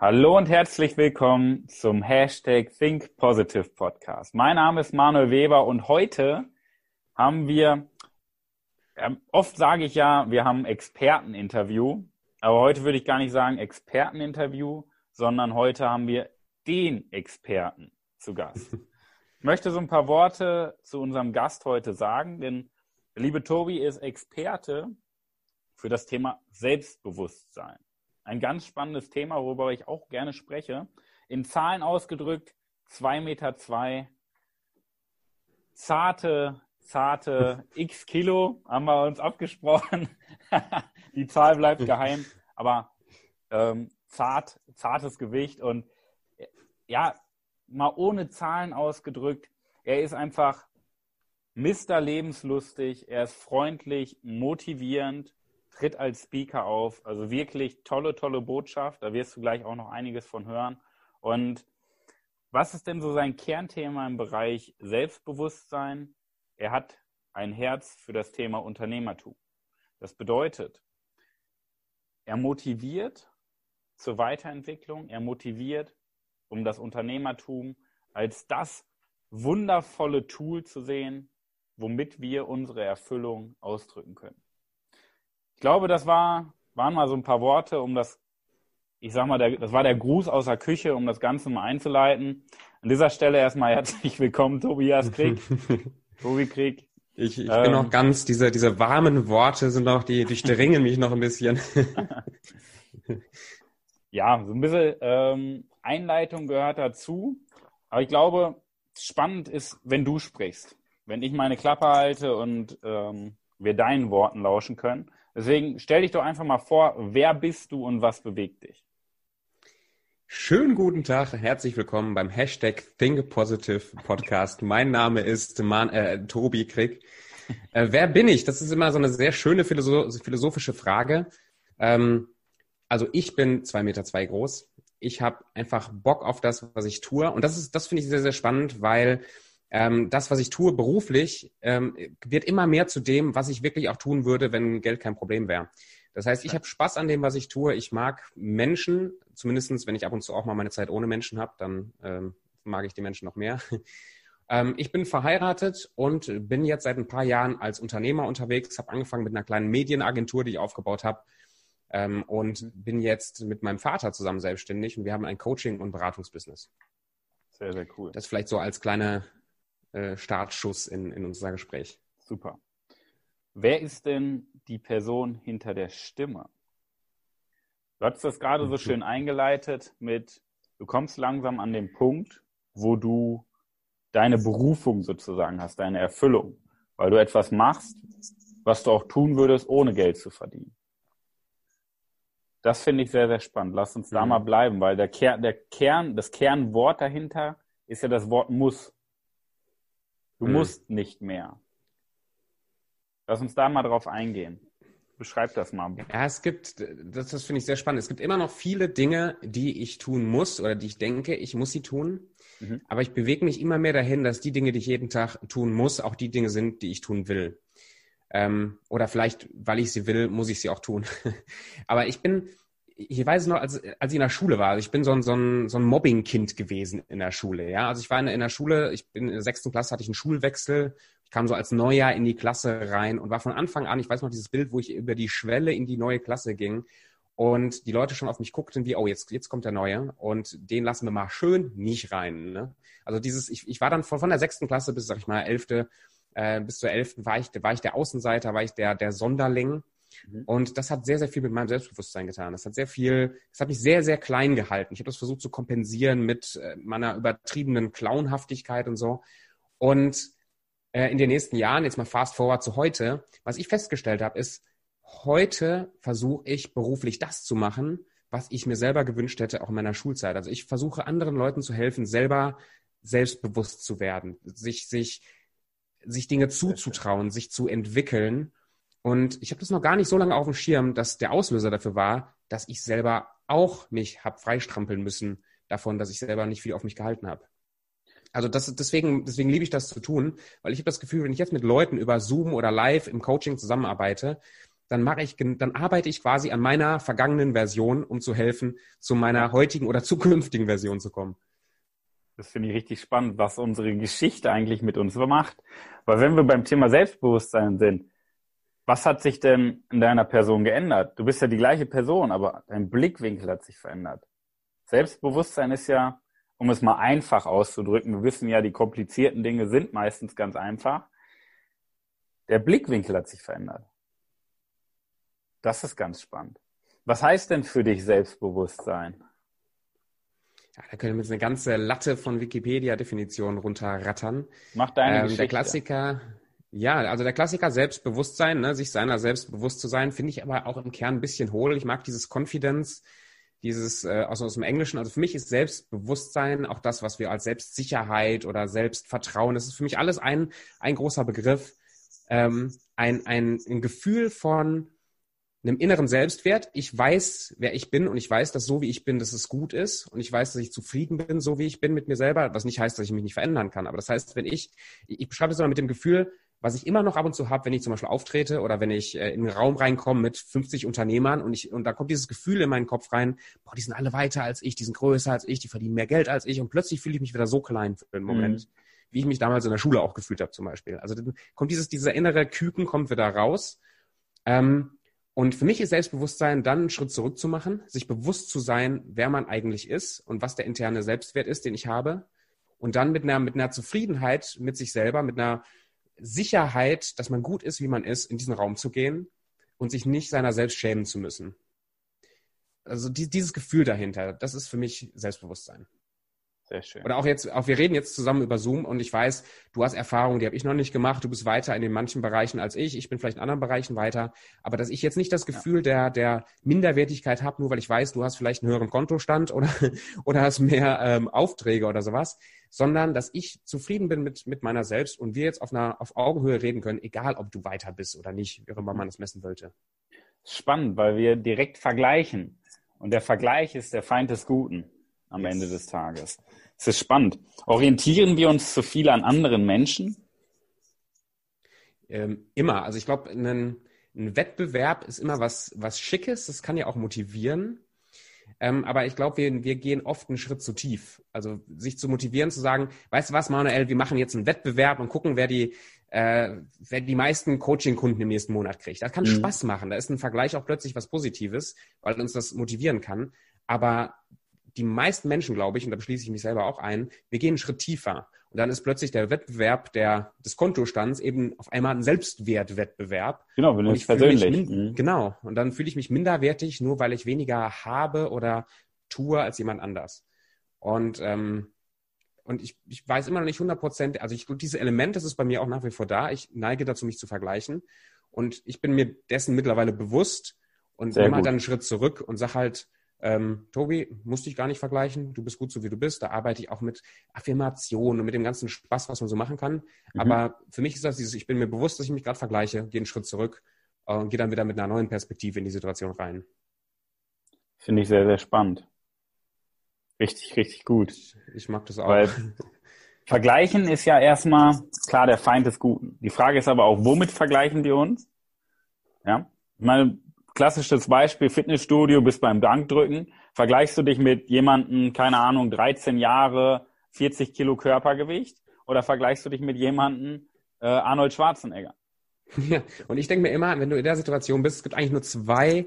Hallo und herzlich willkommen zum Hashtag Think Positive Podcast. Mein Name ist Manuel Weber und heute haben wir, oft sage ich ja, wir haben Experteninterview, aber heute würde ich gar nicht sagen Experteninterview, sondern heute haben wir den Experten zu Gast. Ich möchte so ein paar Worte zu unserem Gast heute sagen, denn der liebe Tobi ist Experte für das Thema Selbstbewusstsein. Ein ganz spannendes Thema, worüber ich auch gerne spreche. In Zahlen ausgedrückt, zwei Meter, zwei, zarte, zarte x Kilo, haben wir uns abgesprochen. Die Zahl bleibt geheim, aber ähm, zart, zartes Gewicht und ja, mal ohne Zahlen ausgedrückt, er ist einfach Mr. Lebenslustig, er ist freundlich, motivierend tritt als Speaker auf. Also wirklich tolle, tolle Botschaft. Da wirst du gleich auch noch einiges von hören. Und was ist denn so sein Kernthema im Bereich Selbstbewusstsein? Er hat ein Herz für das Thema Unternehmertum. Das bedeutet, er motiviert zur Weiterentwicklung, er motiviert, um das Unternehmertum als das wundervolle Tool zu sehen, womit wir unsere Erfüllung ausdrücken können. Ich glaube, das war, waren mal so ein paar Worte, um das, ich sag mal, der, das war der Gruß aus der Küche, um das Ganze mal einzuleiten. An dieser Stelle erstmal herzlich willkommen, Tobias Krieg. Tobi Krieg. Ich, ich ähm, bin noch ganz, diese, diese warmen Worte sind noch, die, die durchdringen mich noch ein bisschen. ja, so ein bisschen ähm, Einleitung gehört dazu. Aber ich glaube, spannend ist, wenn du sprichst. Wenn ich meine Klappe halte und ähm, wir deinen Worten lauschen können. Deswegen stell dich doch einfach mal vor, wer bist du und was bewegt dich? Schönen guten Tag, herzlich willkommen beim Hashtag Think Podcast. Mein Name ist Man, äh, Tobi Krieg. Äh, wer bin ich? Das ist immer so eine sehr schöne philosophische Frage. Ähm, also ich bin zwei Meter zwei groß. Ich habe einfach Bock auf das, was ich tue. Und das ist, das finde ich sehr, sehr spannend, weil ähm, das, was ich tue beruflich, ähm, wird immer mehr zu dem, was ich wirklich auch tun würde, wenn Geld kein Problem wäre. Das heißt, ich habe Spaß an dem, was ich tue. Ich mag Menschen, zumindestens, wenn ich ab und zu auch mal meine Zeit ohne Menschen habe, dann ähm, mag ich die Menschen noch mehr. Ähm, ich bin verheiratet und bin jetzt seit ein paar Jahren als Unternehmer unterwegs, habe angefangen mit einer kleinen Medienagentur, die ich aufgebaut habe. Ähm, und bin jetzt mit meinem Vater zusammen selbstständig und wir haben ein Coaching- und Beratungsbusiness. Sehr, sehr cool. Das vielleicht so als kleine äh, Startschuss in, in unser Gespräch. Super. Wer ist denn die Person hinter der Stimme? Du hast das gerade so schön eingeleitet mit, du kommst langsam an den Punkt, wo du deine Berufung sozusagen hast, deine Erfüllung, weil du etwas machst, was du auch tun würdest, ohne Geld zu verdienen. Das finde ich sehr, sehr spannend. Lass uns da mhm. mal bleiben, weil der, Ker der Kern, das Kernwort dahinter ist ja das Wort muss. Du hm. musst nicht mehr. Lass uns da mal drauf eingehen. Beschreib das mal. Ja, es gibt, das, das finde ich sehr spannend. Es gibt immer noch viele Dinge, die ich tun muss oder die ich denke, ich muss sie tun. Mhm. Aber ich bewege mich immer mehr dahin, dass die Dinge, die ich jeden Tag tun muss, auch die Dinge sind, die ich tun will. Ähm, oder vielleicht, weil ich sie will, muss ich sie auch tun. Aber ich bin, ich weiß noch, als, als ich in der Schule war, also ich bin so ein, so ein, so ein Mobbing-Kind gewesen in der Schule. Ja, also ich war in, in der Schule, ich bin in der sechsten Klasse, hatte ich einen Schulwechsel. Ich kam so als Neujahr in die Klasse rein und war von Anfang an, ich weiß noch dieses Bild, wo ich über die Schwelle in die neue Klasse ging und die Leute schon auf mich guckten wie, oh, jetzt, jetzt kommt der Neue und den lassen wir mal schön nicht rein. Ne? Also dieses, ich, ich war dann von, von der sechsten Klasse bis, sag ich mal, elfte, äh, bis zur elften war ich, war ich der Außenseiter, war ich der, der Sonderling Mhm. Und das hat sehr, sehr viel mit meinem Selbstbewusstsein getan. Das hat sehr viel, das hat mich sehr, sehr klein gehalten. Ich habe das versucht zu kompensieren mit äh, meiner übertriebenen Clownhaftigkeit und so. Und äh, in den nächsten Jahren, jetzt mal fast forward zu heute, was ich festgestellt habe, ist, heute versuche ich beruflich das zu machen, was ich mir selber gewünscht hätte, auch in meiner Schulzeit. Also ich versuche anderen Leuten zu helfen, selber selbstbewusst zu werden, sich, sich, sich Dinge zuzutrauen, sich zu entwickeln und ich habe das noch gar nicht so lange auf dem Schirm, dass der Auslöser dafür war, dass ich selber auch mich habe freistrampeln müssen davon, dass ich selber nicht viel auf mich gehalten habe. Also das, deswegen, deswegen liebe ich das zu tun, weil ich habe das Gefühl, wenn ich jetzt mit Leuten über Zoom oder live im Coaching zusammenarbeite, dann mache ich, dann arbeite ich quasi an meiner vergangenen Version, um zu helfen, zu meiner heutigen oder zukünftigen Version zu kommen. Das finde ich richtig spannend, was unsere Geschichte eigentlich mit uns macht. Weil wenn wir beim Thema Selbstbewusstsein sind, was hat sich denn in deiner Person geändert? Du bist ja die gleiche Person, aber dein Blickwinkel hat sich verändert. Selbstbewusstsein ist ja, um es mal einfach auszudrücken, wir wissen ja, die komplizierten Dinge sind meistens ganz einfach. Der Blickwinkel hat sich verändert. Das ist ganz spannend. Was heißt denn für dich Selbstbewusstsein? Ja, da können wir jetzt eine ganze Latte von Wikipedia-Definitionen runterrattern. Mach deine ähm, Der Klassiker, ja, also der Klassiker Selbstbewusstsein, ne, sich seiner selbst bewusst zu sein, finde ich aber auch im Kern ein bisschen hohl. Ich mag dieses Confidence, dieses äh, aus, aus dem Englischen. Also für mich ist Selbstbewusstsein auch das, was wir als Selbstsicherheit oder Selbstvertrauen, das ist für mich alles ein, ein großer Begriff. Ähm, ein, ein, ein Gefühl von einem inneren Selbstwert. Ich weiß, wer ich bin und ich weiß, dass so wie ich bin, dass es gut ist und ich weiß, dass ich zufrieden bin, so wie ich bin mit mir selber, was nicht heißt, dass ich mich nicht verändern kann. Aber das heißt, wenn ich, ich beschreibe es immer mit dem Gefühl, was ich immer noch ab und zu habe, wenn ich zum Beispiel auftrete oder wenn ich äh, in einen Raum reinkomme mit 50 Unternehmern und ich und da kommt dieses Gefühl in meinen Kopf rein, boah, die sind alle weiter als ich, die sind größer als ich, die verdienen mehr Geld als ich und plötzlich fühle ich mich wieder so klein für einen Moment, mhm. wie ich mich damals in der Schule auch gefühlt habe zum Beispiel. Also dann kommt dieses dieser innere Küken kommt wieder raus. Ähm, und für mich ist Selbstbewusstsein dann einen Schritt zurück zu machen, sich bewusst zu sein, wer man eigentlich ist und was der interne Selbstwert ist, den ich habe. Und dann mit einer, mit einer Zufriedenheit mit sich selber, mit einer Sicherheit, dass man gut ist, wie man ist, in diesen Raum zu gehen und sich nicht seiner selbst schämen zu müssen. Also die, dieses Gefühl dahinter, das ist für mich Selbstbewusstsein. Sehr schön. Oder auch jetzt, auch wir reden jetzt zusammen über Zoom und ich weiß, du hast Erfahrungen, die habe ich noch nicht gemacht. Du bist weiter in den manchen Bereichen als ich. Ich bin vielleicht in anderen Bereichen weiter. Aber dass ich jetzt nicht das Gefühl ja. der, der Minderwertigkeit habe, nur weil ich weiß, du hast vielleicht einen höheren Kontostand oder, oder hast mehr ähm, Aufträge oder sowas, sondern dass ich zufrieden bin mit, mit meiner selbst und wir jetzt auf einer, auf Augenhöhe reden können, egal ob du weiter bist oder nicht, wie immer man das messen wollte. Spannend, weil wir direkt vergleichen. Und der Vergleich ist der Feind des Guten am yes. Ende des Tages. Es ist spannend. Orientieren wir uns zu viel an anderen Menschen? Ähm, immer. Also ich glaube, ein, ein, Wettbewerb ist immer was, was Schickes. Das kann ja auch motivieren. Ähm, aber ich glaube, wir, wir gehen oft einen Schritt zu tief. Also sich zu motivieren, zu sagen, weißt du was, Manuel, wir machen jetzt einen Wettbewerb und gucken, wer die, äh, wer die meisten Coaching-Kunden im nächsten Monat kriegt. Das kann mhm. Spaß machen. Da ist ein Vergleich auch plötzlich was Positives, weil uns das motivieren kann. Aber die meisten Menschen, glaube ich, und da beschließe ich mich selber auch ein, wir gehen einen Schritt tiefer. Und dann ist plötzlich der Wettbewerb der, des Kontostands eben auf einmal ein Selbstwertwettbewerb. Genau, wenn du es persönlich. Mhm. Genau. Und dann fühle ich mich minderwertig, nur weil ich weniger habe oder tue als jemand anders. Und, ähm, und ich, ich weiß immer noch nicht 100 Prozent, also ich, diese Element, das ist bei mir auch nach wie vor da. Ich neige dazu, mich zu vergleichen. Und ich bin mir dessen mittlerweile bewusst und nehme halt dann einen Schritt zurück und sage halt, ähm, Tobi, musst dich gar nicht vergleichen, du bist gut so wie du bist. Da arbeite ich auch mit Affirmationen und mit dem ganzen Spaß, was man so machen kann. Mhm. Aber für mich ist das dieses, ich bin mir bewusst, dass ich mich gerade vergleiche, gehe einen Schritt zurück äh, und gehe dann wieder mit einer neuen Perspektive in die Situation rein. Finde ich sehr, sehr spannend. Richtig, richtig gut. Ich, ich mag das auch. Weil vergleichen ist ja erstmal klar der Feind des Guten. Die Frage ist aber auch, womit vergleichen wir uns? Ja, ich meine, klassisches Beispiel, Fitnessstudio, bist beim Bankdrücken, vergleichst du dich mit jemandem, keine Ahnung, 13 Jahre, 40 Kilo Körpergewicht oder vergleichst du dich mit jemandem, äh, Arnold Schwarzenegger? Ja, und ich denke mir immer, wenn du in der Situation bist, es gibt eigentlich nur zwei,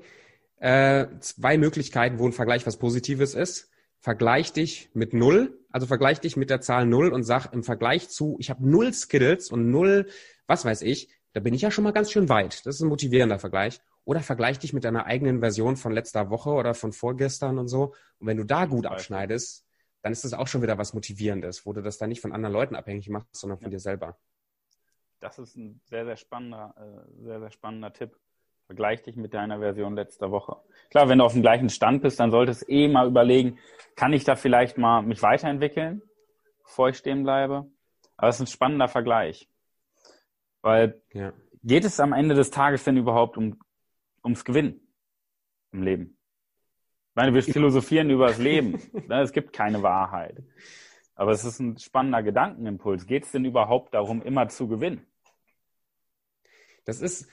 äh, zwei Möglichkeiten, wo ein Vergleich was Positives ist. Vergleich dich mit null, also vergleich dich mit der Zahl null und sag im Vergleich zu, ich habe null Skills und null, was weiß ich, da bin ich ja schon mal ganz schön weit. Das ist ein motivierender Vergleich. Oder vergleich dich mit deiner eigenen Version von letzter Woche oder von vorgestern und so. Und wenn du da gut abschneidest, dann ist das auch schon wieder was Motivierendes, wo du das dann nicht von anderen Leuten abhängig machst, sondern von ja. dir selber. Das ist ein sehr, sehr spannender, äh, sehr, sehr spannender Tipp. Vergleich dich mit deiner Version letzter Woche. Klar, wenn du auf dem gleichen Stand bist, dann solltest du eh mal überlegen, kann ich da vielleicht mal mich weiterentwickeln, bevor ich stehen bleibe? Aber es ist ein spannender Vergleich. Weil ja. geht es am Ende des Tages denn überhaupt um ums Gewinnen im Leben. Ich meine, wir philosophieren über das Leben. Ne? Es gibt keine Wahrheit. Aber es ist ein spannender Gedankenimpuls. Geht es denn überhaupt darum, immer zu gewinnen? Das ist,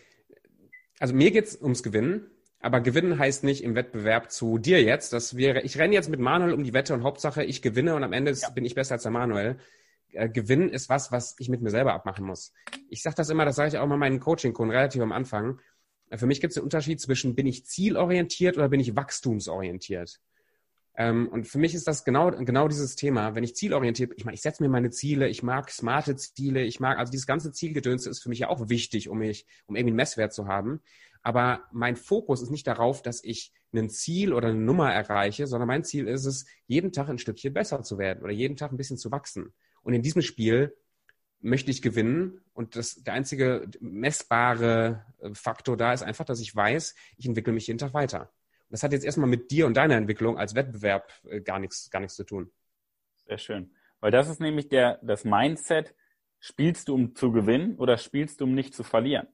Also mir geht es ums Gewinnen, aber Gewinnen heißt nicht im Wettbewerb zu dir jetzt. Das wäre, ich renne jetzt mit Manuel um die Wette und Hauptsache ich gewinne und am Ende ja. bin ich besser als der Manuel. Äh, Gewinnen ist was, was ich mit mir selber abmachen muss. Ich sage das immer, das sage ich auch mal meinen Coaching-Kunden relativ am Anfang. Für mich gibt es einen Unterschied zwischen, bin ich zielorientiert oder bin ich wachstumsorientiert? Ähm, und für mich ist das genau, genau dieses Thema. Wenn ich zielorientiert, ich meine, ich setze mir meine Ziele, ich mag smarte Ziele, ich mag, also dieses ganze Zielgedönse ist für mich ja auch wichtig, um mich, um irgendwie einen Messwert zu haben. Aber mein Fokus ist nicht darauf, dass ich ein Ziel oder eine Nummer erreiche, sondern mein Ziel ist es, jeden Tag ein Stückchen besser zu werden oder jeden Tag ein bisschen zu wachsen. Und in diesem Spiel möchte ich gewinnen. Und das, der einzige messbare äh, Faktor da ist einfach, dass ich weiß, ich entwickle mich jeden Tag weiter. Und das hat jetzt erstmal mit dir und deiner Entwicklung als Wettbewerb äh, gar nichts, gar nichts zu tun. Sehr schön. Weil das ist nämlich der, das Mindset, spielst du um zu gewinnen oder spielst du um nicht zu verlieren?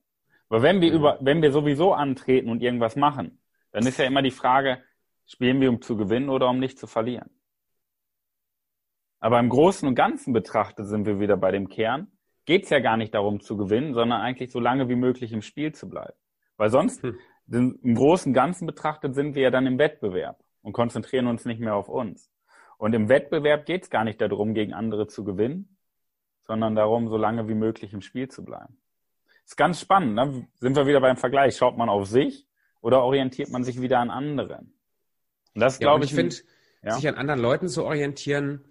Weil wenn wir mhm. über, wenn wir sowieso antreten und irgendwas machen, dann ist ja immer die Frage, spielen wir um zu gewinnen oder um nicht zu verlieren? Aber im Großen und Ganzen betrachtet sind wir wieder bei dem Kern. Geht es ja gar nicht darum zu gewinnen, sondern eigentlich so lange wie möglich im Spiel zu bleiben. Weil sonst, hm. im Großen und Ganzen betrachtet, sind wir ja dann im Wettbewerb und konzentrieren uns nicht mehr auf uns. Und im Wettbewerb geht es gar nicht darum, gegen andere zu gewinnen, sondern darum, so lange wie möglich im Spiel zu bleiben. Ist ganz spannend, ne? Sind wir wieder beim Vergleich. Schaut man auf sich oder orientiert man sich wieder an anderen? Und das ja, glaube ich. Ich finde, ja? sich an anderen Leuten zu orientieren,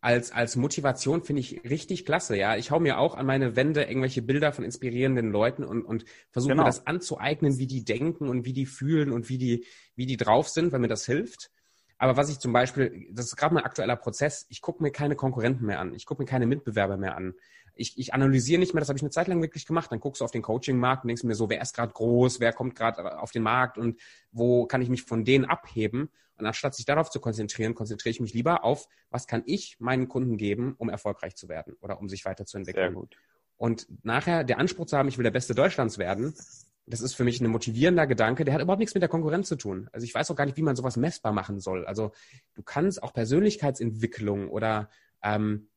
als, als Motivation finde ich richtig klasse. Ja, ich hau mir auch an meine Wände irgendwelche Bilder von inspirierenden Leuten und, und versuche genau. mir das anzueignen, wie die denken und wie die fühlen und wie die, wie die drauf sind, weil mir das hilft. Aber was ich zum Beispiel, das ist gerade mein aktueller Prozess, ich gucke mir keine Konkurrenten mehr an, ich gucke mir keine Mitbewerber mehr an. Ich, ich analysiere nicht mehr, das habe ich eine Zeit lang wirklich gemacht. Dann guckst du auf den Coaching-Markt und denkst mir so, wer ist gerade groß, wer kommt gerade auf den Markt und wo kann ich mich von denen abheben? Und anstatt sich darauf zu konzentrieren, konzentriere ich mich lieber auf, was kann ich meinen Kunden geben, um erfolgreich zu werden oder um sich weiterzuentwickeln. Sehr gut. Und nachher der Anspruch zu haben, ich will der Beste Deutschlands werden, das ist für mich ein motivierender Gedanke, der hat überhaupt nichts mit der Konkurrenz zu tun. Also ich weiß auch gar nicht, wie man sowas messbar machen soll. Also du kannst auch Persönlichkeitsentwicklung oder ähm,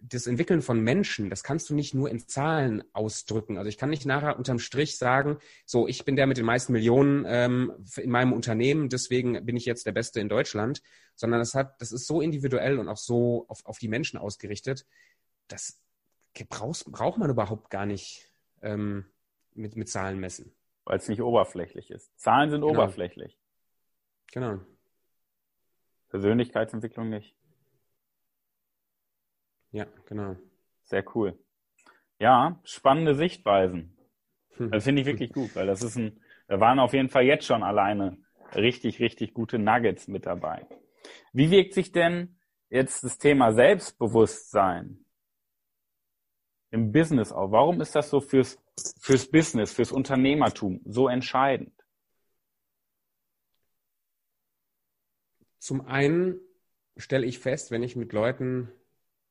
das Entwickeln von Menschen, das kannst du nicht nur in Zahlen ausdrücken. Also ich kann nicht nachher unterm Strich sagen, so, ich bin der mit den meisten Millionen ähm, in meinem Unternehmen, deswegen bin ich jetzt der Beste in Deutschland, sondern das hat, das ist so individuell und auch so auf, auf die Menschen ausgerichtet, das brauchst, braucht man überhaupt gar nicht ähm, mit, mit Zahlen messen. Weil es nicht oberflächlich ist. Zahlen sind genau. oberflächlich. Genau. Persönlichkeitsentwicklung nicht. Ja, genau. Sehr cool. Ja, spannende Sichtweisen. Hm. Das finde ich wirklich gut, weil das ist ein, da waren auf jeden Fall jetzt schon alleine richtig, richtig gute Nuggets mit dabei. Wie wirkt sich denn jetzt das Thema Selbstbewusstsein im Business auf? Warum ist das so fürs, fürs Business, fürs Unternehmertum so entscheidend? Zum einen stelle ich fest, wenn ich mit Leuten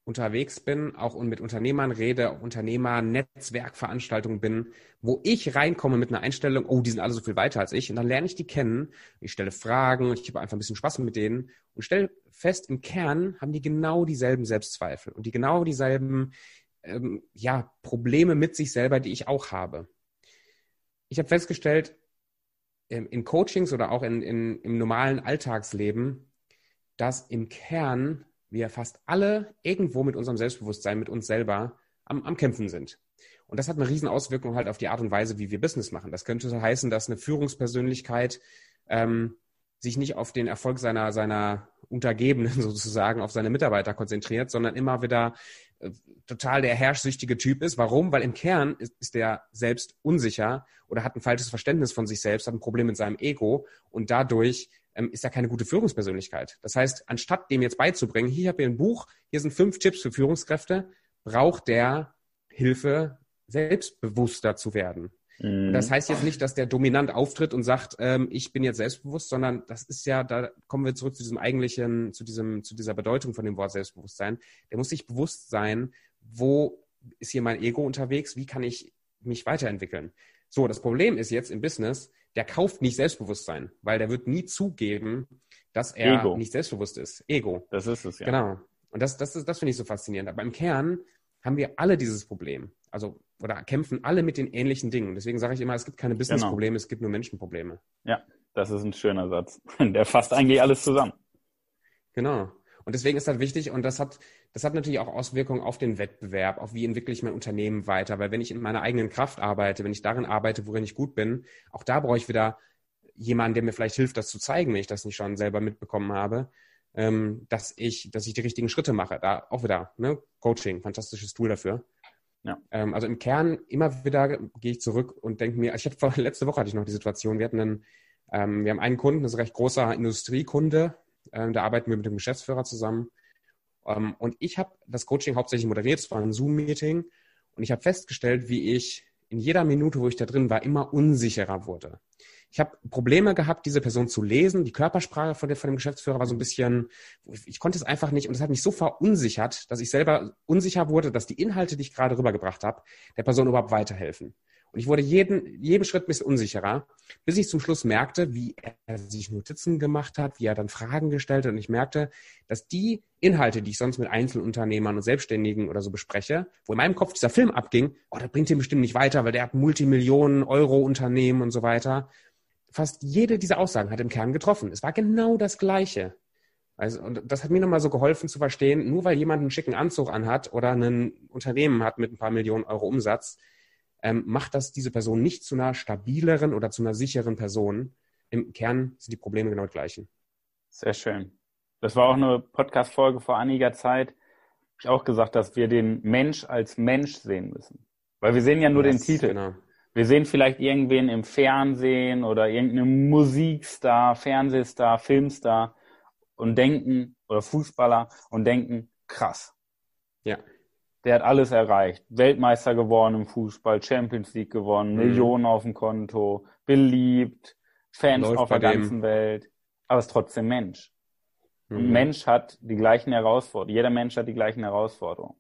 unterwegs bin, auch mit Unternehmern rede, auch Unternehmer-Netzwerkveranstaltungen bin, wo ich reinkomme mit einer Einstellung, oh, die sind alle so viel weiter als ich, und dann lerne ich die kennen, ich stelle Fragen, ich habe einfach ein bisschen Spaß mit denen und stelle fest, im Kern haben die genau dieselben Selbstzweifel und die genau dieselben ähm, ja, Probleme mit sich selber, die ich auch habe. Ich habe festgestellt, ähm, in Coachings oder auch in, in, im normalen Alltagsleben, dass im Kern wir fast alle irgendwo mit unserem Selbstbewusstsein, mit uns selber am, am Kämpfen sind. Und das hat eine riesen Auswirkung halt auf die Art und Weise, wie wir Business machen. Das könnte heißen, dass eine Führungspersönlichkeit ähm, sich nicht auf den Erfolg seiner, seiner Untergebenen sozusagen, auf seine Mitarbeiter konzentriert, sondern immer wieder äh, total der herrschsüchtige Typ ist. Warum? Weil im Kern ist, ist der selbst unsicher oder hat ein falsches Verständnis von sich selbst, hat ein Problem mit seinem Ego und dadurch ähm, ist ja keine gute Führungspersönlichkeit. Das heißt, anstatt dem jetzt beizubringen, hier habe ich ein Buch, hier sind fünf Tipps für Führungskräfte, braucht der Hilfe, selbstbewusster zu werden. Mhm. Das heißt jetzt nicht, dass der dominant auftritt und sagt, ähm, ich bin jetzt selbstbewusst, sondern das ist ja, da kommen wir zurück zu diesem eigentlichen, zu diesem, zu dieser Bedeutung von dem Wort Selbstbewusstsein. Der muss sich bewusst sein, wo ist hier mein Ego unterwegs, wie kann ich mich weiterentwickeln. So, das Problem ist jetzt im Business, der kauft nicht Selbstbewusstsein, weil der wird nie zugeben, dass er Ego. nicht selbstbewusst ist. Ego. Das ist es, ja. Genau. Und das, das, das finde ich so faszinierend. Aber im Kern haben wir alle dieses Problem. Also oder kämpfen alle mit den ähnlichen Dingen. Deswegen sage ich immer, es gibt keine Business-Probleme, genau. es gibt nur Menschenprobleme. Ja, das ist ein schöner Satz. Der fasst eigentlich alles zusammen. Genau. Und deswegen ist das wichtig und das hat, das hat natürlich auch Auswirkungen auf den Wettbewerb, auf wie entwickle ich mein Unternehmen weiter. Weil wenn ich in meiner eigenen Kraft arbeite, wenn ich darin arbeite, worin ich gut bin, auch da brauche ich wieder jemanden, der mir vielleicht hilft, das zu zeigen, wenn ich das nicht schon selber mitbekommen habe, ähm, dass ich, dass ich die richtigen Schritte mache. Da auch wieder, ne? Coaching, fantastisches Tool dafür. Ja. Ähm, also im Kern immer wieder gehe ich zurück und denke mir, ich habe letzte Woche hatte ich noch die Situation, wir hatten einen, ähm, wir haben einen Kunden, das ist ein recht großer Industriekunde, ähm, da arbeiten wir mit dem Geschäftsführer zusammen. Ähm, und ich habe das Coaching hauptsächlich moderiert, es war ein Zoom-Meeting und ich habe festgestellt, wie ich in jeder Minute, wo ich da drin war, immer unsicherer wurde. Ich habe Probleme gehabt, diese Person zu lesen. Die Körpersprache von, der, von dem Geschäftsführer war so ein bisschen, ich konnte es einfach nicht und es hat mich so verunsichert, dass ich selber unsicher wurde, dass die Inhalte, die ich gerade rübergebracht habe, der Person überhaupt weiterhelfen. Und ich wurde jeden, jeden Schritt ein bisschen unsicherer, bis ich zum Schluss merkte, wie er sich Notizen gemacht hat, wie er dann Fragen gestellt hat. Und ich merkte, dass die Inhalte, die ich sonst mit Einzelunternehmern und Selbstständigen oder so bespreche, wo in meinem Kopf dieser Film abging, oh, das bringt ihn bestimmt nicht weiter, weil der hat Multimillionen Euro Unternehmen und so weiter. Fast jede dieser Aussagen hat im Kern getroffen. Es war genau das Gleiche. Also, und das hat mir nochmal so geholfen zu verstehen, nur weil jemand einen schicken Anzug anhat oder ein Unternehmen hat mit ein paar Millionen Euro Umsatz, ähm, macht das diese Person nicht zu einer stabileren oder zu einer sicheren Person. Im Kern sind die Probleme genau die gleichen. Sehr schön. Das war auch eine Podcast-Folge vor einiger Zeit. Habe ich auch gesagt, dass wir den Mensch als Mensch sehen müssen. Weil wir sehen ja nur yes, den Titel. Genau. Wir sehen vielleicht irgendwen im Fernsehen oder irgendeinen Musikstar, Fernsehstar, Filmstar und denken, oder Fußballer und denken, krass. Ja der hat alles erreicht. Weltmeister geworden im Fußball, Champions League gewonnen, mhm. Millionen auf dem Konto, beliebt, Fans Läuft auf der ganzen Welt, aber ist trotzdem Mensch. Mhm. Mensch hat die gleichen Herausforderungen. Jeder Mensch hat die gleichen Herausforderungen.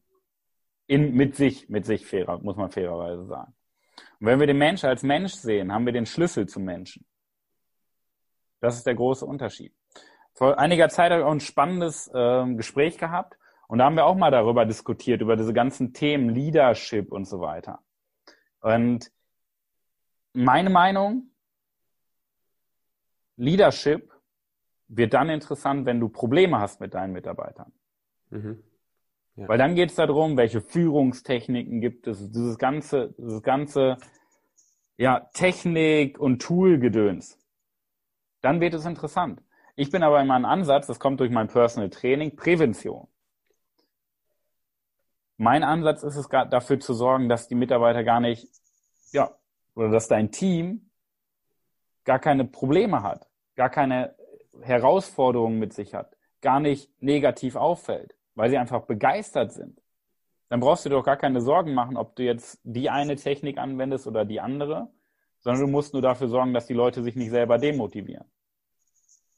In, mit sich, mit sich fairer, muss man fairerweise sagen. Und wenn wir den Menschen als Mensch sehen, haben wir den Schlüssel zum Menschen. Das ist der große Unterschied. Vor einiger Zeit habe ich auch ein spannendes äh, Gespräch gehabt und da haben wir auch mal darüber diskutiert, über diese ganzen Themen Leadership und so weiter. Und meine Meinung, Leadership wird dann interessant, wenn du Probleme hast mit deinen Mitarbeitern. Mhm. Ja. Weil dann geht es darum, welche Führungstechniken gibt es, dieses ganze, dieses ganze ja, Technik und Tool-Gedöns. Dann wird es interessant. Ich bin aber in meinem Ansatz, das kommt durch mein Personal Training, Prävention. Mein Ansatz ist es dafür zu sorgen, dass die Mitarbeiter gar nicht, ja, oder dass dein Team gar keine Probleme hat, gar keine Herausforderungen mit sich hat, gar nicht negativ auffällt, weil sie einfach begeistert sind. Dann brauchst du dir doch gar keine Sorgen machen, ob du jetzt die eine Technik anwendest oder die andere, sondern du musst nur dafür sorgen, dass die Leute sich nicht selber demotivieren.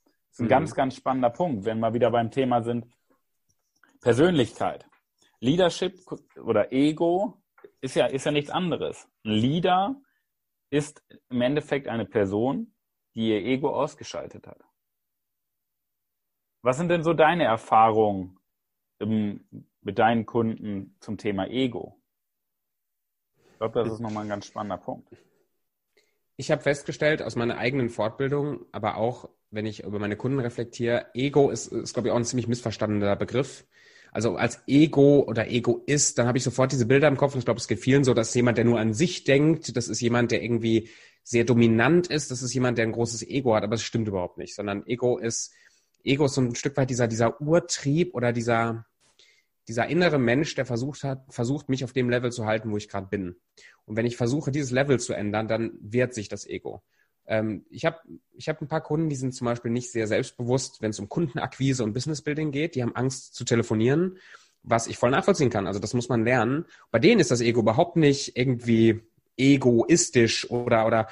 Das ist ein mhm. ganz, ganz spannender Punkt, wenn wir wieder beim Thema sind, Persönlichkeit. Leadership oder Ego ist ja, ist ja nichts anderes. Ein Leader ist im Endeffekt eine Person, die ihr Ego ausgeschaltet hat. Was sind denn so deine Erfahrungen im, mit deinen Kunden zum Thema Ego? Ich glaube, das ist nochmal ein ganz spannender Punkt. Ich habe festgestellt aus meiner eigenen Fortbildung, aber auch wenn ich über meine Kunden reflektiere, Ego ist, ist glaube ich, auch ein ziemlich missverstandener Begriff. Also als Ego oder Egoist, dann habe ich sofort diese Bilder im Kopf und ich glaube, es geht vielen so, dass jemand, der nur an sich denkt, das ist jemand, der irgendwie sehr dominant ist, das ist jemand, der ein großes Ego hat, aber es stimmt überhaupt nicht, sondern Ego ist, Ego ist so ein Stück weit dieser, dieser Urtrieb oder dieser, dieser innere Mensch, der versucht hat, versucht mich auf dem Level zu halten, wo ich gerade bin. Und wenn ich versuche, dieses Level zu ändern, dann wehrt sich das Ego. Ähm, ich habe ich hab ein paar Kunden, die sind zum Beispiel nicht sehr selbstbewusst, wenn es um Kundenakquise und Businessbuilding geht. Die haben Angst zu telefonieren, was ich voll nachvollziehen kann. Also das muss man lernen. Bei denen ist das Ego überhaupt nicht irgendwie egoistisch oder, oder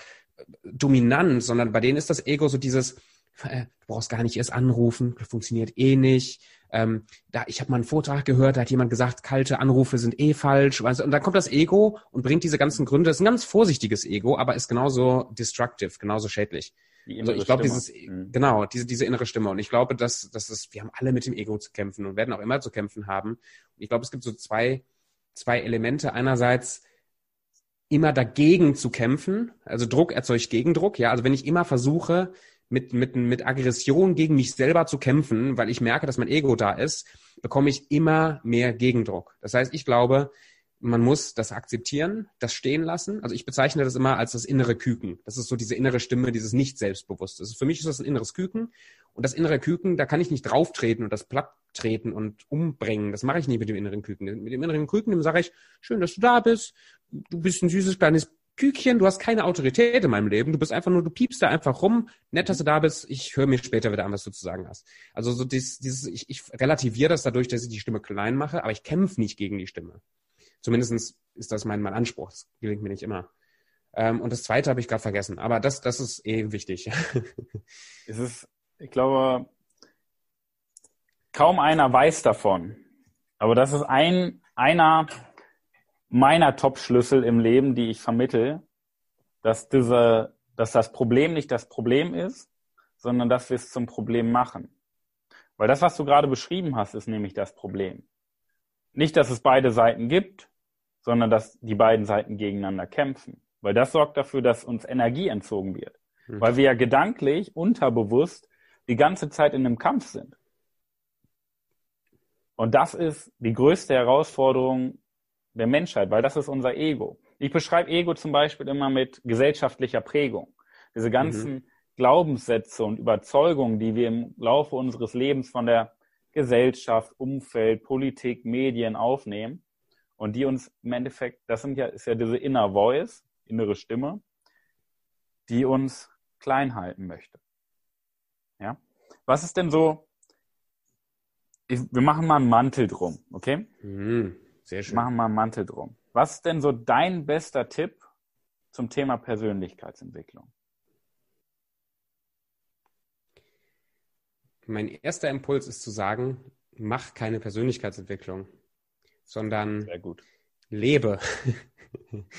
dominant, sondern bei denen ist das Ego so dieses, du brauchst gar nicht erst anrufen, das funktioniert eh nicht. Ähm, da, ich habe mal einen Vortrag gehört, da hat jemand gesagt, kalte Anrufe sind eh falsch. Weißt du? Und dann kommt das Ego und bringt diese ganzen Gründe. Das ist ein ganz vorsichtiges Ego, aber ist genauso destructive, genauso schädlich. Also ich glaube, dieses, mhm. genau, diese, diese innere Stimme. Und ich glaube, dass, dass es, wir haben alle mit dem Ego zu kämpfen und werden auch immer zu kämpfen haben. Und ich glaube, es gibt so zwei, zwei Elemente. Einerseits immer dagegen zu kämpfen. Also Druck erzeugt Gegendruck. Ja, also wenn ich immer versuche, mit, mit, mit Aggression gegen mich selber zu kämpfen, weil ich merke, dass mein Ego da ist, bekomme ich immer mehr Gegendruck. Das heißt, ich glaube, man muss das akzeptieren, das stehen lassen. Also ich bezeichne das immer als das innere Küken. Das ist so diese innere Stimme, dieses nicht selbstbewusste. Für mich ist das ein inneres Küken. Und das innere Küken, da kann ich nicht drauftreten und das platt treten und umbringen. Das mache ich nicht mit dem inneren Küken. Mit dem inneren Küken, dem sage ich, schön, dass du da bist. Du bist ein süßes kleines Kükchen, du hast keine Autorität in meinem Leben, du bist einfach nur, du piepst da einfach rum, nett, dass du da bist, ich höre mir später wieder an, was du zu sagen hast. Also so dieses, dieses ich, ich relativiere das dadurch, dass ich die Stimme klein mache, aber ich kämpfe nicht gegen die Stimme. Zumindest ist das mein, mein Anspruch. Das gelingt mir nicht immer. Ähm, und das zweite habe ich gerade vergessen. Aber das, das ist eh wichtig. es ist, ich glaube, kaum einer weiß davon. Aber das ist ein, einer meiner Top-Schlüssel im Leben, die ich vermittel, dass diese, dass das Problem nicht das Problem ist, sondern dass wir es zum Problem machen. Weil das, was du gerade beschrieben hast, ist nämlich das Problem. Nicht, dass es beide Seiten gibt, sondern dass die beiden Seiten gegeneinander kämpfen. Weil das sorgt dafür, dass uns Energie entzogen wird. Mhm. Weil wir ja gedanklich, unterbewusst die ganze Zeit in einem Kampf sind. Und das ist die größte Herausforderung der Menschheit, weil das ist unser Ego. Ich beschreibe Ego zum Beispiel immer mit gesellschaftlicher Prägung. Diese ganzen mhm. Glaubenssätze und Überzeugungen, die wir im Laufe unseres Lebens von der Gesellschaft, Umfeld, Politik, Medien aufnehmen, und die uns im Endeffekt, das sind ja, ist ja diese Inner Voice, innere Stimme, die uns klein halten möchte. Ja? Was ist denn so, ich, wir machen mal einen Mantel drum, okay? Mhm, sehr schön. Wir machen mal einen Mantel drum. Was ist denn so dein bester Tipp zum Thema Persönlichkeitsentwicklung? Mein erster Impuls ist zu sagen, mach keine Persönlichkeitsentwicklung sondern lebe.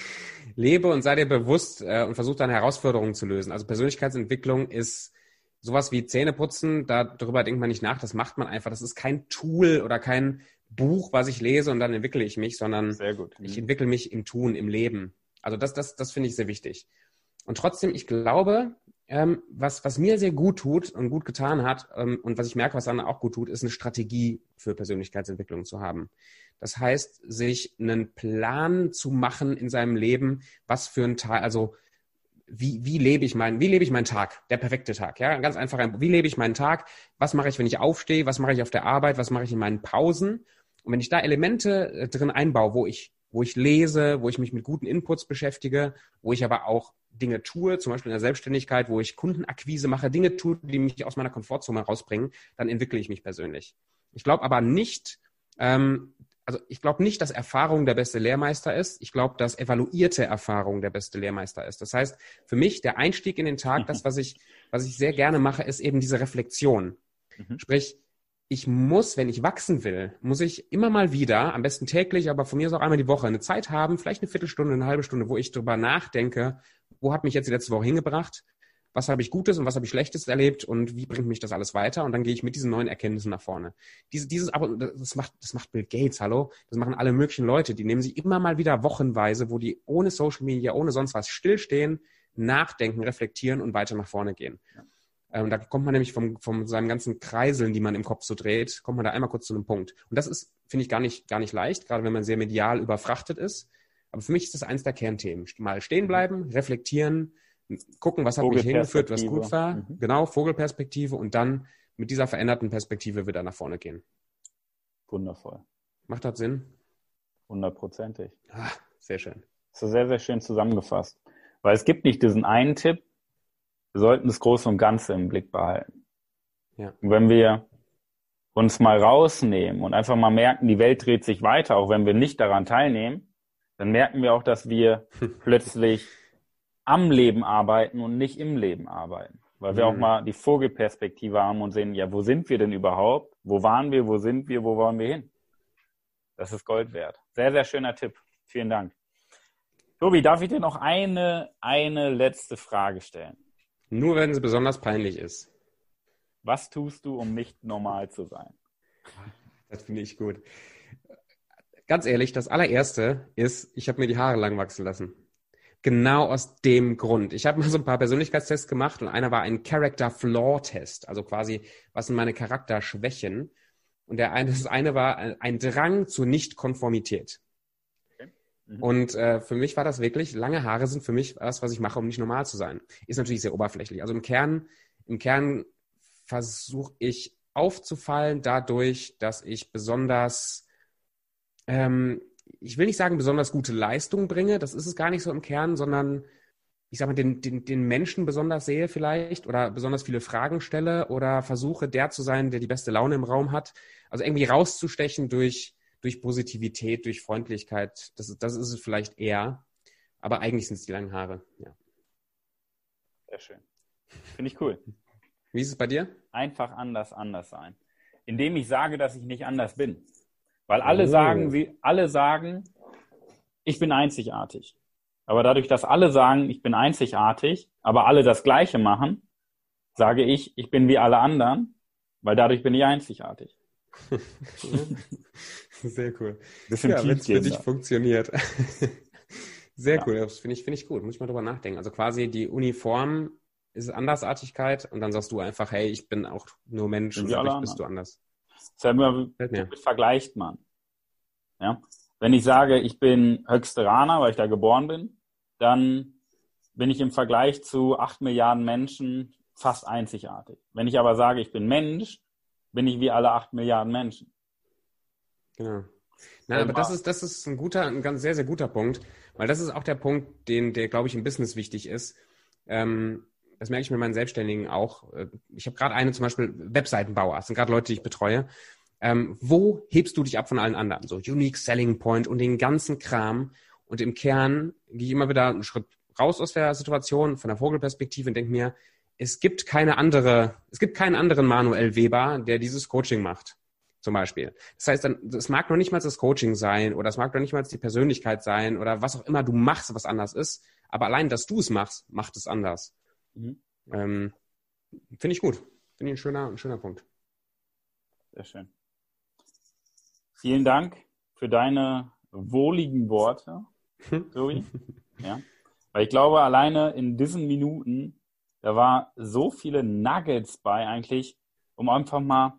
lebe und sei dir bewusst äh, und versuch deine Herausforderungen zu lösen. Also Persönlichkeitsentwicklung ist sowas wie Zähneputzen, darüber denkt man nicht nach, das macht man einfach. Das ist kein Tool oder kein Buch, was ich lese und dann entwickle ich mich, sondern ich entwickle mich im Tun, im Leben. Also das, das, das finde ich sehr wichtig. Und trotzdem, ich glaube, ähm, was, was mir sehr gut tut und gut getan hat ähm, und was ich merke, was anderen auch gut tut, ist eine Strategie für Persönlichkeitsentwicklung zu haben. Das heißt, sich einen Plan zu machen in seinem Leben, was für ein Tag, also wie, wie lebe ich meinen, wie lebe ich meinen Tag? Der perfekte Tag, ja, ganz einfach. Wie lebe ich meinen Tag? Was mache ich, wenn ich aufstehe? Was mache ich auf der Arbeit? Was mache ich in meinen Pausen? Und wenn ich da Elemente äh, drin einbaue, wo ich, wo ich lese, wo ich mich mit guten Inputs beschäftige, wo ich aber auch Dinge tue, zum Beispiel in der Selbstständigkeit, wo ich Kundenakquise mache, Dinge tue, die mich aus meiner Komfortzone rausbringen, dann entwickle ich mich persönlich. Ich glaube aber nicht, ähm, also ich glaube nicht, dass Erfahrung der beste Lehrmeister ist. Ich glaube, dass evaluierte Erfahrung der beste Lehrmeister ist. Das heißt, für mich der Einstieg in den Tag, das, was ich, was ich sehr gerne mache, ist eben diese Reflexion. Mhm. Sprich, ich muss, wenn ich wachsen will, muss ich immer mal wieder, am besten täglich, aber von mir ist auch einmal die Woche, eine Zeit haben, vielleicht eine Viertelstunde, eine halbe Stunde, wo ich drüber nachdenke, wo hat mich jetzt die letzte Woche hingebracht, was habe ich Gutes und was habe ich Schlechtes erlebt und wie bringt mich das alles weiter? Und dann gehe ich mit diesen neuen Erkenntnissen nach vorne. Diese, dieses, aber das macht, das macht Bill Gates, hallo? Das machen alle möglichen Leute. Die nehmen sich immer mal wieder wochenweise, wo die ohne Social Media, ohne sonst was stillstehen, nachdenken, reflektieren und weiter nach vorne gehen. Ähm, da kommt man nämlich vom, vom seinem ganzen Kreiseln, die man im Kopf so dreht, kommt man da einmal kurz zu einem Punkt. Und das ist, finde ich, gar nicht, gar nicht leicht, gerade wenn man sehr medial überfrachtet ist. Aber für mich ist das eins der Kernthemen. Mal stehen bleiben, reflektieren, gucken, was hat mich hingeführt, was gut war. Mhm. Genau, Vogelperspektive und dann mit dieser veränderten Perspektive wieder nach vorne gehen. Wundervoll. Macht das Sinn? Hundertprozentig. Ah, sehr schön. Das ist sehr, sehr schön zusammengefasst. Weil es gibt nicht diesen einen Tipp, wir sollten das Große und Ganze im Blick behalten. Ja. Und wenn wir uns mal rausnehmen und einfach mal merken, die Welt dreht sich weiter, auch wenn wir nicht daran teilnehmen, dann merken wir auch, dass wir plötzlich am Leben arbeiten und nicht im Leben arbeiten. Weil wir mhm. auch mal die Vogelperspektive haben und sehen, ja, wo sind wir denn überhaupt? Wo waren wir? Wo sind wir? Wo wollen wir hin? Das ist Gold wert. Sehr, sehr schöner Tipp. Vielen Dank. Tobi, darf ich dir noch eine, eine letzte Frage stellen? Nur wenn es besonders peinlich ist. Was tust du, um nicht normal zu sein? Das finde ich gut. Ganz ehrlich, das allererste ist, ich habe mir die Haare lang wachsen lassen. Genau aus dem Grund. Ich habe mal so ein paar Persönlichkeitstests gemacht und einer war ein Character Flaw Test, also quasi, was sind meine Charakterschwächen? Und der eine, das eine war ein Drang zur Nichtkonformität. Mhm. Und äh, für mich war das wirklich, lange Haare sind für mich das, was ich mache, um nicht normal zu sein. Ist natürlich sehr oberflächlich. Also im Kern, im Kern versuche ich aufzufallen dadurch, dass ich besonders ähm, ich will nicht sagen, besonders gute Leistung bringe, das ist es gar nicht so im Kern, sondern ich sag mal, den, den, den Menschen besonders sehe vielleicht oder besonders viele Fragen stelle oder versuche, der zu sein, der die beste Laune im Raum hat. Also irgendwie rauszustechen durch, durch Positivität, durch Freundlichkeit. Das, das ist es vielleicht eher. Aber eigentlich sind es die langen Haare, ja. Sehr schön. Finde ich cool. Wie ist es bei dir? Einfach anders, anders sein. Indem ich sage, dass ich nicht anders bin. Weil alle oh. sagen, sie, alle sagen, ich bin einzigartig. Aber dadurch, dass alle sagen, ich bin einzigartig, aber alle das Gleiche machen, sage ich, ich bin wie alle anderen, weil dadurch bin ich einzigartig. Sehr cool. Bisschen ja, wenn es für dich funktioniert. Sehr ja. cool, das finde ich, finde ich gut. Muss ich mal drüber nachdenken. Also quasi die Uniform ist Andersartigkeit und dann sagst du einfach, hey, ich bin auch nur Mensch und dadurch bist du anders. Das vergleicht man. Ja? Wenn ich sage, ich bin Höchsteraner, weil ich da geboren bin, dann bin ich im Vergleich zu acht Milliarden Menschen fast einzigartig. Wenn ich aber sage, ich bin Mensch, bin ich wie alle acht Milliarden Menschen. Genau. Nein, aber das ist, das ist ein guter, ein ganz sehr, sehr guter Punkt, weil das ist auch der Punkt, den, der, glaube ich, im Business wichtig ist. Ähm, das merke ich mit meinen Selbstständigen auch. Äh, ich habe gerade eine zum Beispiel Webseitenbauer, das sind gerade Leute, die ich betreue. Ähm, wo hebst du dich ab von allen anderen? So Unique Selling Point und den ganzen Kram. Und im Kern gehe ich immer wieder einen Schritt raus aus der Situation, von der Vogelperspektive und denke mir, es gibt keine andere, es gibt keinen anderen Manuel Weber, der dieses Coaching macht. Zum Beispiel. Das heißt, es mag noch nicht mal das Coaching sein oder es mag noch nicht mal die Persönlichkeit sein oder was auch immer du machst, was anders ist. Aber allein, dass du es machst, macht es anders. Mhm. Ähm, Finde ich gut. Finde ich ein schöner, ein schöner Punkt. Sehr schön. Vielen Dank für deine wohligen Worte, Zoe. ja. Weil ich glaube, alleine in diesen Minuten, da war so viele Nuggets bei eigentlich, um einfach mal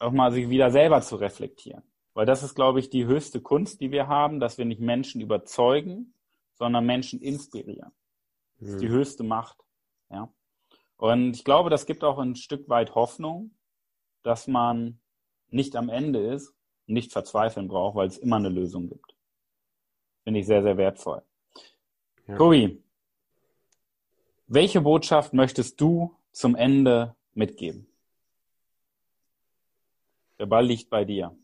auch mal sich wieder selber zu reflektieren. Weil das ist, glaube ich, die höchste Kunst, die wir haben, dass wir nicht Menschen überzeugen, sondern Menschen inspirieren. Das ist die mhm. höchste Macht. Ja. Und ich glaube, das gibt auch ein Stück weit Hoffnung, dass man nicht am Ende ist und nicht verzweifeln braucht, weil es immer eine Lösung gibt. Finde ich sehr, sehr wertvoll. Ja. Kobi, welche Botschaft möchtest du zum Ende mitgeben? Der Ball liegt bei dir.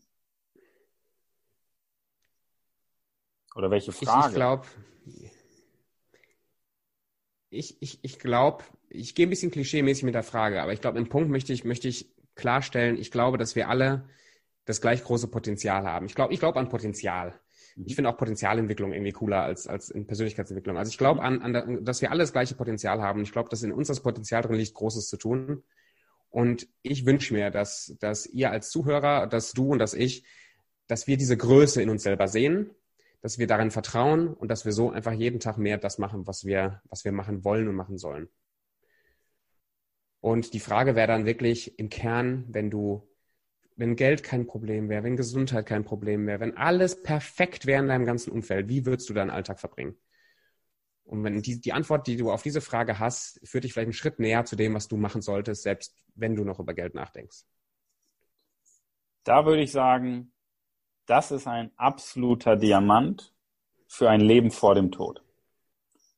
Oder welche Frage? Ich, glaube, ich, ich, ich glaube, ich gehe ein bisschen klischeemäßig mit der Frage, aber ich glaube, im Punkt möchte ich, möchte ich klarstellen, ich glaube, dass wir alle das gleich große Potenzial haben. Ich glaube ich glaube an Potenzial. Mhm. Ich finde auch Potenzialentwicklung irgendwie cooler als, als in Persönlichkeitsentwicklung. Also ich glaube mhm. an, an, dass wir alle das gleiche Potenzial haben. Ich glaube, dass in uns das Potenzial drin liegt, Großes zu tun. Und ich wünsche mir, dass, dass ihr als Zuhörer, dass du und dass ich, dass wir diese Größe in uns selber sehen dass wir darin vertrauen und dass wir so einfach jeden Tag mehr das machen, was wir, was wir machen wollen und machen sollen. Und die Frage wäre dann wirklich im Kern, wenn du, wenn Geld kein Problem wäre, wenn Gesundheit kein Problem wäre, wenn alles perfekt wäre in deinem ganzen Umfeld, wie würdest du deinen Alltag verbringen? Und wenn die, die Antwort, die du auf diese Frage hast, führt dich vielleicht einen Schritt näher zu dem, was du machen solltest, selbst wenn du noch über Geld nachdenkst. Da würde ich sagen, das ist ein absoluter Diamant für ein Leben vor dem Tod.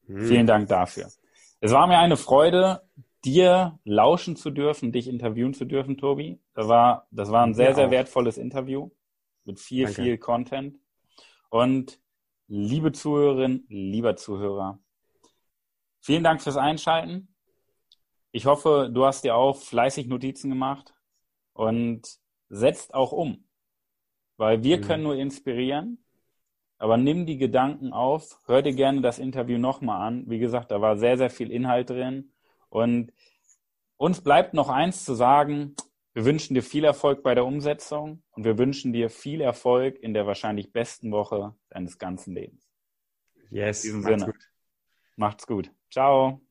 Hm. Vielen Dank dafür. Es war mir eine Freude, dir lauschen zu dürfen, dich interviewen zu dürfen, Tobi. Das war, das war ein sehr, ja, sehr wertvolles Interview mit viel, Danke. viel Content. Und liebe Zuhörerinnen, lieber Zuhörer, vielen Dank fürs Einschalten. Ich hoffe, du hast dir auch fleißig Notizen gemacht und setzt auch um. Weil wir mhm. können nur inspirieren, aber nimm die Gedanken auf, hör dir gerne das Interview nochmal an. Wie gesagt, da war sehr, sehr viel Inhalt drin. Und uns bleibt noch eins zu sagen. Wir wünschen dir viel Erfolg bei der Umsetzung und wir wünschen dir viel Erfolg in der wahrscheinlich besten Woche deines ganzen Lebens. Yes, in diesem Sinne. Gut. Macht's gut. Ciao.